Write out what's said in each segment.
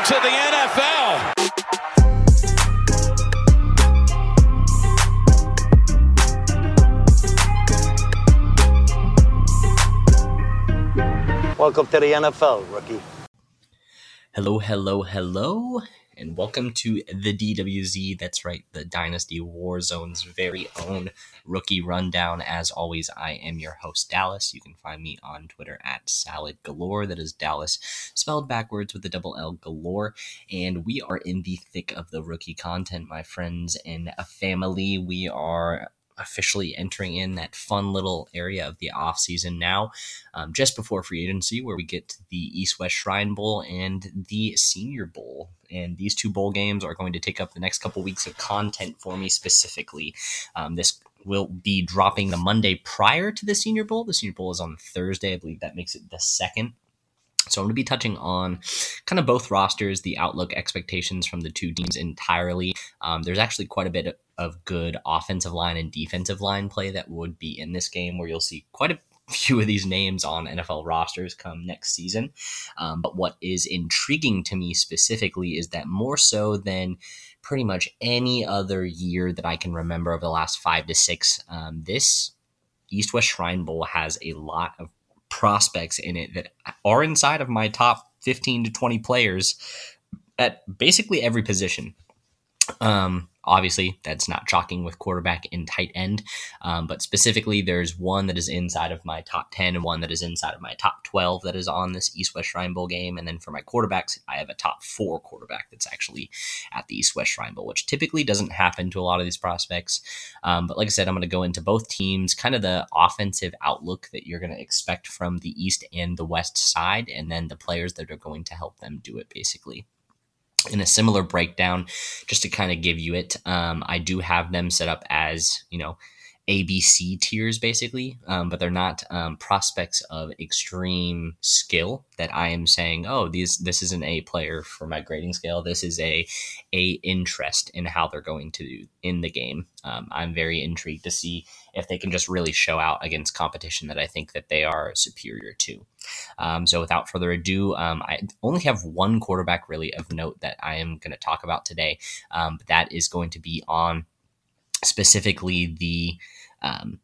Welcome to the NFL. Welcome to the NFL, rookie. Hello, hello, hello, and welcome to the DWZ. That's right, the Dynasty Warzone's very own rookie rundown. As always, I am your host, Dallas. You can find me on Twitter at Salad Galore. That is Dallas spelled backwards with the double L Galore. And we are in the thick of the rookie content, my friends and family. We are officially entering in that fun little area of the off season now, um, just before free agency, where we get to the East West Shrine Bowl and the Senior Bowl. And these two bowl games are going to take up the next couple weeks of content for me specifically. Um, this will be dropping the Monday prior to the Senior Bowl. The Senior Bowl is on Thursday. I believe that makes it the second so I'm going to be touching on kind of both rosters, the outlook expectations from the two teams entirely. Um, there's actually quite a bit of good offensive line and defensive line play that would be in this game, where you'll see quite a few of these names on NFL rosters come next season. Um, but what is intriguing to me specifically is that more so than pretty much any other year that I can remember over the last five to six, um, this East West Shrine Bowl has a lot of prospects in it that are inside of my top 15 to 20 players at basically every position. Um, Obviously, that's not shocking with quarterback and tight end, um, but specifically, there's one that is inside of my top 10 and one that is inside of my top 12 that is on this East West Shrine Bowl game. And then for my quarterbacks, I have a top four quarterback that's actually at the East West Shrine Bowl, which typically doesn't happen to a lot of these prospects. Um, but like I said, I'm going to go into both teams, kind of the offensive outlook that you're going to expect from the East and the West side, and then the players that are going to help them do it, basically in a similar breakdown, just to kind of give you it, um, I do have them set up as, you know, ABC tiers basically, um, but they're not um, prospects of extreme skill that I am saying, oh, these this is an A player for my grading scale. This is a A interest in how they're going to in the game. Um, I'm very intrigued to see if they can just really show out against competition that I think that they are superior to. Um, so without further ado, um, I only have one quarterback really of note that I am going to talk about today. Um, but that is going to be on specifically the um,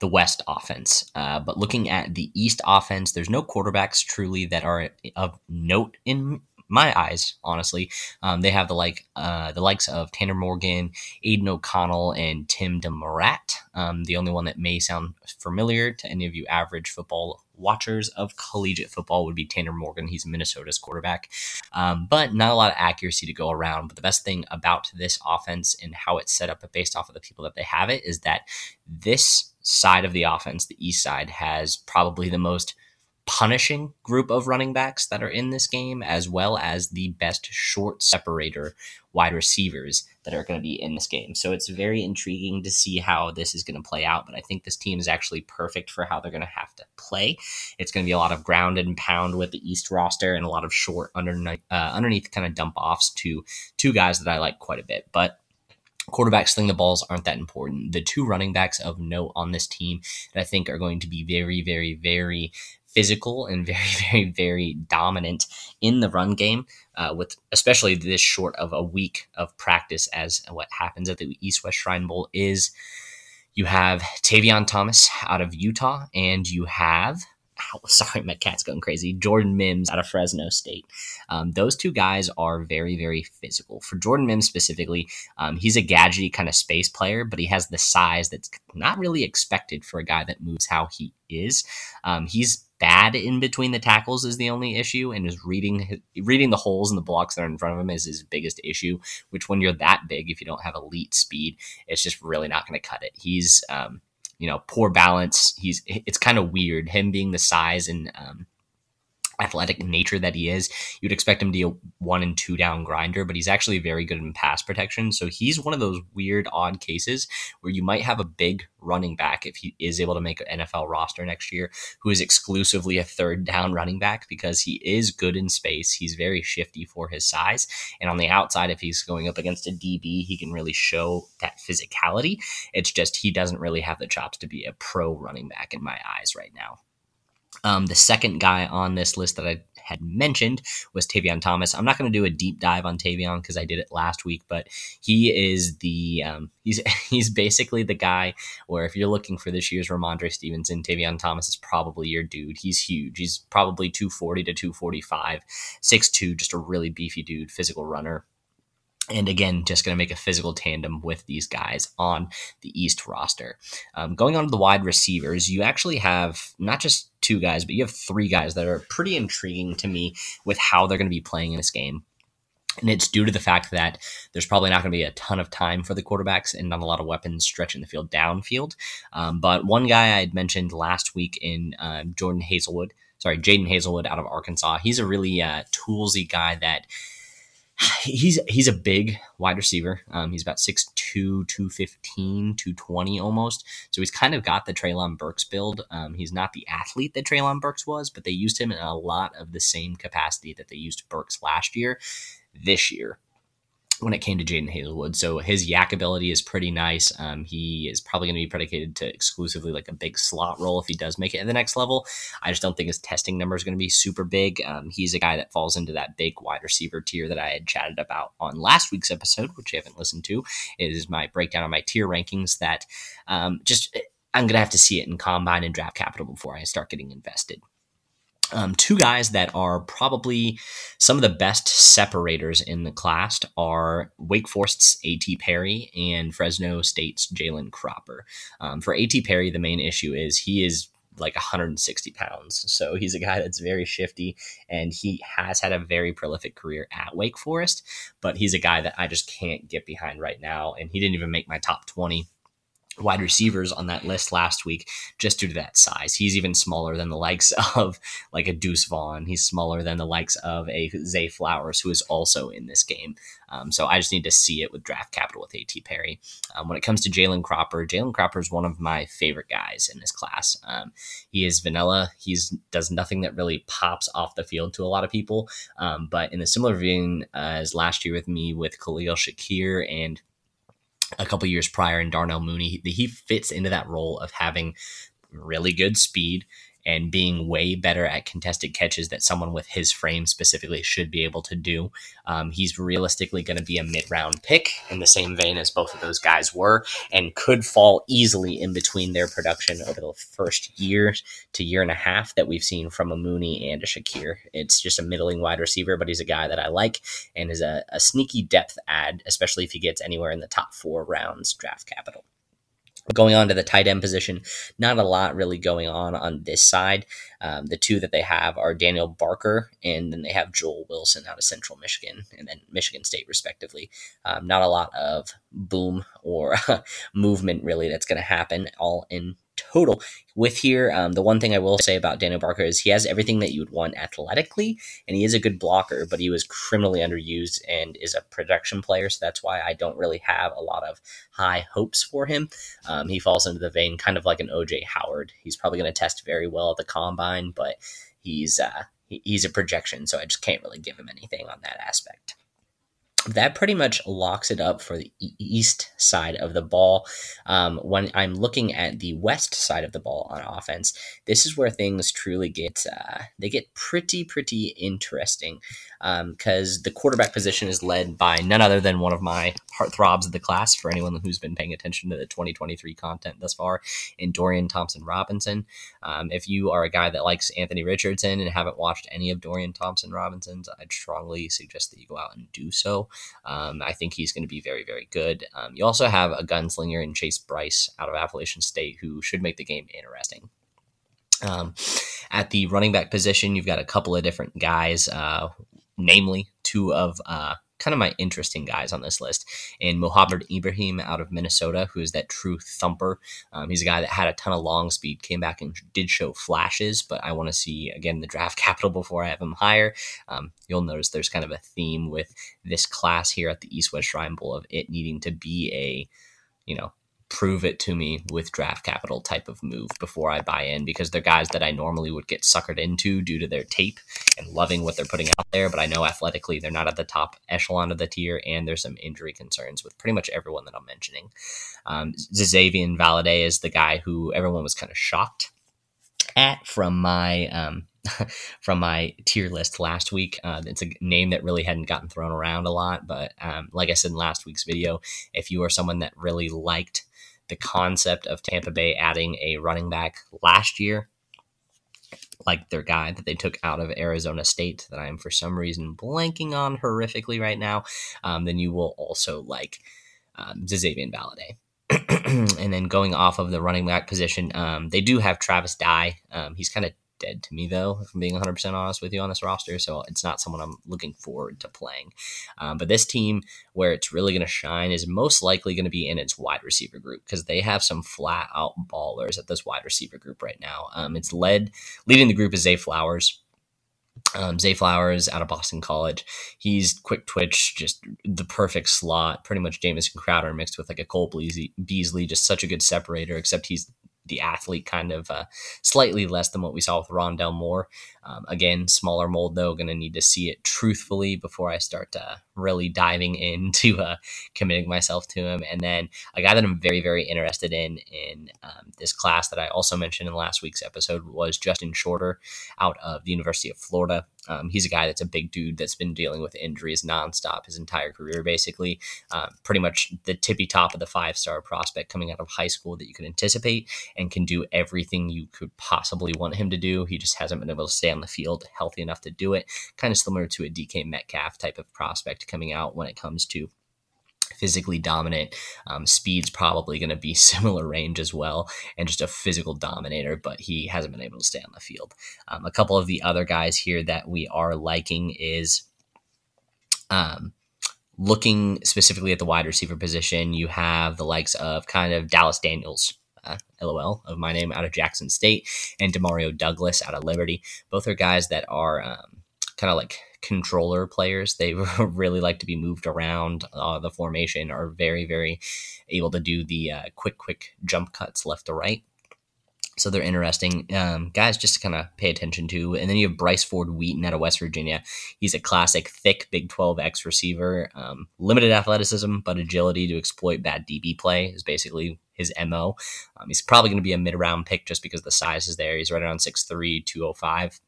the West offense. Uh, but looking at the East offense, there's no quarterbacks truly that are of note in my eyes, honestly. Um, they have the like uh, the likes of Tanner Morgan, Aidan O'Connell, and Tim DeMorat. Um, the only one that may sound familiar to any of you average football watchers of collegiate football would be Tanner Morgan. He's Minnesota's quarterback, um, but not a lot of accuracy to go around. But the best thing about this offense and how it's set up based off of the people that they have it is that this side of the offense, the east side, has probably the most punishing group of running backs that are in this game, as well as the best short separator wide receivers that are going to be in this game. So it's very intriguing to see how this is going to play out. But I think this team is actually perfect for how they're going to have to play. It's going to be a lot of ground and pound with the East roster and a lot of short underneath, uh, underneath kind of dump offs to two guys that I like quite a bit. But quarterbacks sling the balls aren't that important. The two running backs of note on this team that I think are going to be very, very, very physical and very, very, very dominant in the run game, uh, with especially this short of a week of practice as what happens at the East West Shrine Bowl is you have Tavion Thomas out of Utah, and you have sorry, my cat's going crazy. Jordan Mims out of Fresno State. Um, those two guys are very, very physical. For Jordan Mims specifically, um, he's a gadgety kind of space player, but he has the size that's not really expected for a guy that moves how he is. Um, he's bad in between the tackles is the only issue, and is reading reading the holes and the blocks that are in front of him is his biggest issue. Which, when you're that big, if you don't have elite speed, it's just really not going to cut it. He's um, you know poor balance. He's it's kind of weird him being the size and um, athletic nature that he is, you'd expect him to be a one and two down grinder, but he's actually very good in pass protection. So he's one of those weird, odd cases where you might have a big running back if he is able to make an NFL roster next year, who is exclusively a third down running back because he is good in space. He's very shifty for his size. And on the outside, if he's going up against a DB, he can really show that physicality. It's just he doesn't really have the chops to be a pro running back in my eyes right now. Um, the second guy on this list that I had mentioned was Tavion Thomas. I'm not going to do a deep dive on Tavion because I did it last week, but he is the um, he's he's basically the guy where if you're looking for this year's Rhamondre Stevenson, Tavion Thomas is probably your dude. He's huge. He's probably 240 to 245, 6'2", just a really beefy dude, physical runner and again, just going to make a physical tandem with these guys on the East roster. Um, going on to the wide receivers, you actually have not just two guys, but you have three guys that are pretty intriguing to me with how they're going to be playing in this game. And it's due to the fact that there's probably not going to be a ton of time for the quarterbacks and not a lot of weapons stretching the field downfield. Um, but one guy I had mentioned last week in uh, Jordan Haselwood, sorry, Jadon Haselwood out of Arkansas, he's a really uh, toolsy guy that he's he's a big wide receiver. Um, he's about 6'2", 215, 220 almost. So he's kind of got the Treylon Burks build. Um, he's not the athlete that Treylon Burks was, but they used him in a lot of the same capacity that they used Burks last year. This year, when it came to Jadon Haselwood. So his YAC ability is pretty nice. Um, he is probably going to be predicated to exclusively like a big slot role if he does make it at the next level. I just don't think his testing number is going to be super big. Um, he's a guy that falls into that big wide receiver tier that I had chatted about on last week's episode, which you haven't listened to. It is my breakdown of my tier rankings that um, just I'm going to have to see it in combine and draft capital before I start getting invested. Um, two guys that are probably some of the best separators in the class are Wake Forest's A.T. Perry and Fresno State's Jalen Cropper. Um, for A.T. Perry, the main issue is he is like 160 pounds. So he's a guy that's very shifty and he has had a very prolific career at Wake Forest, but he's a guy that I just can't get behind right now. And he didn't even make my top 20 wide receivers on that list last week just due to that size. He's even smaller than the likes of like a Deuce Vaughn. He's smaller than the likes of a Zay Flowers, who is also in this game. Um, so I just need to see it with draft capital with A.T. Perry. Um, when it comes to Jalen Cropper, Jalen Cropper is one of my favorite guys in this class. Um, he is vanilla. He's does nothing that really pops off the field to a lot of people. Um, but in a similar vein as last year with me with Khalil Shakir and a couple years prior in Darnell Mooney. He, he fits into that role of having really good speed and being way better at contested catches that someone with his frame specifically should be able to do. Um, he's realistically going to be a mid round pick in the same vein as both of those guys were, and could fall easily in between their production over the first year to year and a half that we've seen from a Mooney and a Shakir. It's just a middling wide receiver, but he's a guy that I like and is a, a sneaky depth add, especially if he gets anywhere in the top four rounds draft capital. Going on to the tight end position, not a lot really going on on this side. Um, the two that they have are Daniel Barker, and then they have Joel Wilson out of Central Michigan, and then Michigan State, respectively. Um, not a lot of boom or movement really that's going to happen all in total. With here, um, the one thing I will say about Daniel Barker is he has everything that you would want athletically, and he is a good blocker, but he was criminally underused and is a production player, so that's why I don't really have a lot of high hopes for him. Um, he falls into the vein kind of like an OJ Howard. He's probably going to test very well at the combine, but he's uh, he's a projection, so I just can't really give him anything on that aspect that pretty much locks it up for the east side of the ball. Um, when I'm looking at the west side of the ball on offense, this is where things truly get uh, they get pretty pretty interesting because um, the quarterback position is led by none other than one of my heartthrobs of the class. For anyone who's been paying attention to the 2023 content thus far, in Dorian Thompson Robinson. Um, if you are a guy that likes Anthony Richardson and haven't watched any of Dorian Thompson Robinson's, I'd strongly suggest that you go out and do so. Um, I think he's going to be very, very good. Um, you also have a gunslinger in Chase Brice out of Appalachian State who should make the game interesting. Um, at the running back position, you've got a couple of different guys, uh, namely two of uh, kind of my interesting guys on this list. And Mohamed Ibrahim out of Minnesota, who is that true thumper. Um, he's a guy that had a ton of long speed, came back and did show flashes, but I want to see again the draft capital before I have him higher. Um, you'll notice there's kind of a theme with this class here at the East West Shrine Bowl of it needing to be a, you know, prove it to me with draft capital type of move before I buy in because they're guys that I normally would get suckered into due to their tape and loving what they're putting out there. But I know athletically they're not at the top echelon of the tier, and there's some injury concerns with pretty much everyone that I'm mentioning. Um, Xazavian Valladay is the guy who everyone was kind of shocked at from my um, from my tier list last week. Uh, it's a name that really hadn't gotten thrown around a lot, but um, like I said in last week's video, if you are someone that really liked the concept of Tampa Bay adding a running back last year, like their guy that they took out of Arizona State, that I am for some reason blanking on horrifically right now, um, then you will also like um, Xazavian Valladay. and then going off of the running back position, um, they do have Travis Dye. Um, he's kind of dead to me, though, if I'm being 100% honest with you on this roster. So it's not someone I'm looking forward to playing. Um, but this team, where it's really going to shine, is most likely going to be in its wide receiver group because they have some flat out ballers at this wide receiver group right now. Um, it's led, leading the group is Zay Flowers. Um, Zay Flowers out of Boston College. He's quick twitch, just the perfect slot. Pretty much Jamison Crowder mixed with like a Cole Beasley, just such a good separator. Except he's the athlete kind of uh, slightly less than what we saw with Rondale Moore. Um, again, smaller mold though. Going to need to see it truthfully before I start uh, really diving into uh, committing myself to him. And then a guy that I'm very very interested in in um, this class that I also mentioned in last week's episode was Justin Shorter out of the University of Florida. Um, he's a guy that's a big dude that's been dealing with injuries nonstop his entire career, basically. Uh, pretty much the tippy top of the five star prospect coming out of high school that you could anticipate and can do everything you could possibly want him to do. He just hasn't been able to stay on the field healthy enough to do it. Kind of similar to a DK Metcalf type of prospect coming out when it comes to physically dominant. Um, speed's probably going to be similar range as well, and just a physical dominator, but he hasn't been able to stay on the field. Um, a couple of the other guys here that we are liking is um, looking specifically at the wide receiver position. You have the likes of kind of Dallas Daniels. LOL of my name out of Jackson State and Demario Douglas out of Liberty. Both are guys that are um, kind of like controller players. They really like to be moved around uh, the formation, are very, very able to do the uh, quick, quick jump cuts left to right. So they're interesting um, guys just to kind of pay attention to. And then you have Bryce Ford Wheaton out of West Virginia. He's a classic, thick Big 12 X receiver. Um, limited athleticism, but agility to exploit bad DB play is basically his MO. Um, he's probably going to be a mid round pick just because the size is there. He's right around 6'3, 205.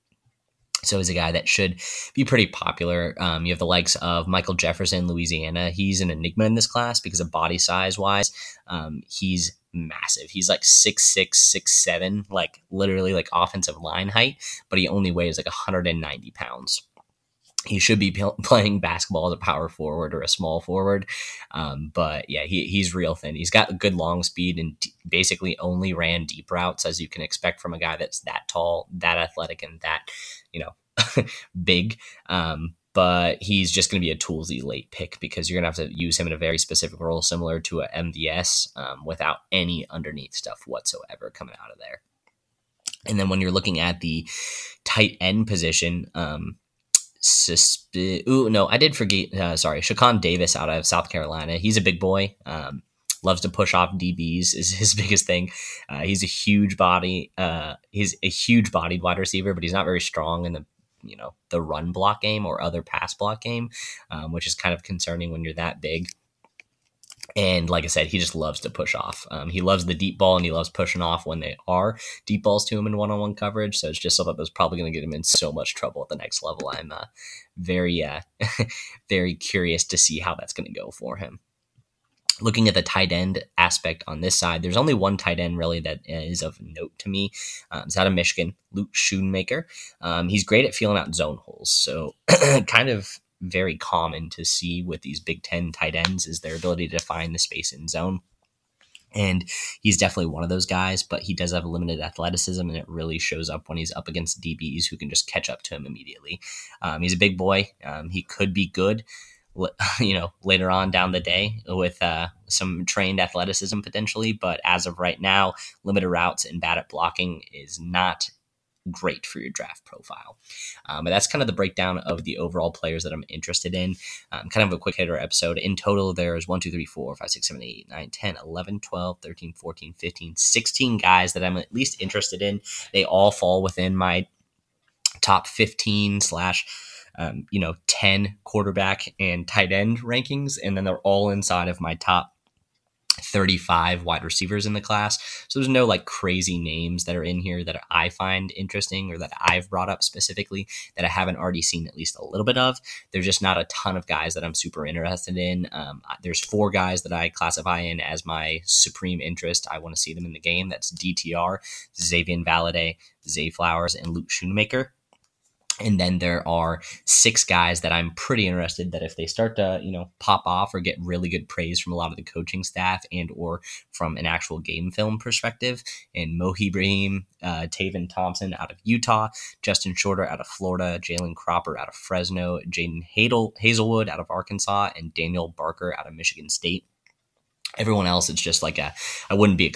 So he's a guy that should be pretty popular. Um, you have the likes of Michael Jefferson, Louisiana. He's an enigma in this class because of body size wise. Um, he's massive. He's like six six, six seven, like literally like offensive line height, but he only weighs like 190 pounds. He should be playing basketball as a power forward or a small forward. Um, but yeah, he, he's real thin. He's got a good long speed and t- basically only ran deep routes, as you can expect from a guy that's that tall, that athletic, and that you know, big. Um, but he's just going to be a toolsy late pick because you're going to have to use him in a very specific role, similar to a MVS, um, without any underneath stuff whatsoever coming out of there. And then when you're looking at the tight end position, um, susp- Ooh, no, I did forget. Uh, sorry, Shaquan Davis out of South Carolina. He's a big boy. Um, loves to push off DBs is his biggest thing. Uh, he's a huge body. Uh, he's a huge bodied wide receiver, but he's not very strong in the you know the run block game or other pass block game, um, which is kind of concerning when you're that big. And like I said, he just loves to push off. Um, he loves the deep ball and he loves pushing off when they are deep balls to him in one on one coverage. So it's just something that's probably going to get him in so much trouble at the next level. I'm uh, very, uh, very curious to see how that's going to go for him looking at the tight end aspect on this side, there's only one tight end really that is of note to me. Um, it's out of Michigan, Luke Schoonmaker. Um, he's great at feeling out zone holes. So, kind of very common to see with these Big Ten tight ends is their ability to find the space in zone. And he's definitely one of those guys, but he does have limited athleticism, and it really shows up when he's up against DBs who can just catch up to him immediately. Um, he's a big boy. Um, he could be good. you know, later on down the day with uh, some trained athleticism potentially. But as of right now, limited routes and bad at blocking is not great for your draft profile. Um, but that's kind of the breakdown of the overall players that I'm interested in. Um, kind of a quick hitter episode. In total, there's 1, 2, 3, 4, 5, 6, 7, 8, 9, 10, 11, 12, 13, 14, 15, 16 guys that I'm at least interested in. They all fall within my top 15 slash um, you know, 10 quarterback and tight end rankings. And then they're all inside of my top 35 wide receivers in the class. So there's no like crazy names that are in here that I find interesting or that I've brought up specifically that I haven't already seen at least a little bit of. There's just not a ton of guys that I'm super interested in. Um, there's four guys that I classify in as my supreme interest. I want to see them in the game. That's DTR, Xavier Valladay, Zay Flowers, and Luke Schoonmaker. And then there are six guys that I'm pretty interested that if they start to, you know, pop off or get really good praise from a lot of the coaching staff and or from an actual game film perspective, and Mohi Ibrahim, uh, Taven Thompson out of Utah, Justin Shorter out of Florida, Jalen Cropper out of Fresno, Jadon Haselwood out of Arkansas, and Daniel Barker out of Michigan State. Everyone else, it's just like a, I wouldn't be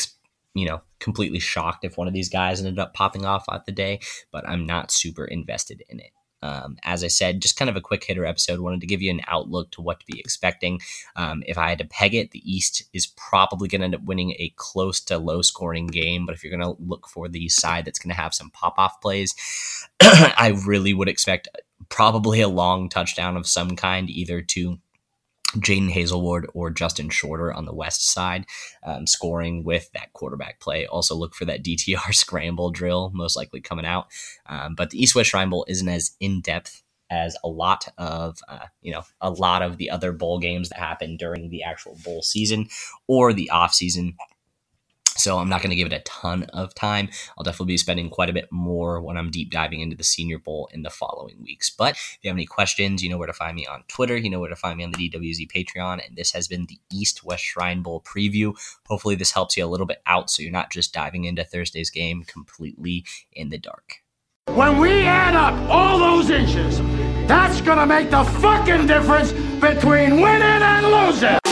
you know, completely shocked if one of these guys ended up popping off at the day, but I'm not super invested in it. Um, as I said, just kind of a quick hitter episode. Wanted to give you an outlook to what to be expecting. Um, if I had to peg it, the East is probably going to end up winning a close to low scoring game. But if you're going to look for the side that's going to have some pop off plays, I really would expect probably a long touchdown of some kind, either to Jadon Haselwood or Justin Shorter on the west side, um, scoring with that quarterback play. Also, look for that DTR scramble drill, most likely coming out. Um, but the East West Shrine Bowl isn't as in depth as a lot of uh, you know a lot of the other bowl games that happen during the actual bowl season or the off season so I'm not going to give it a ton of time. I'll definitely be spending quite a bit more when I'm deep diving into the Senior Bowl in the following weeks. But if you have any questions, you know where to find me on Twitter. You know where to find me on the DWZ Patreon. And this has been the East West Shrine Bowl preview. Hopefully, this helps you a little bit out so you're not just diving into Thursday's game completely in the dark. When we add up all those inches, that's going to make the fucking difference between winning and losing.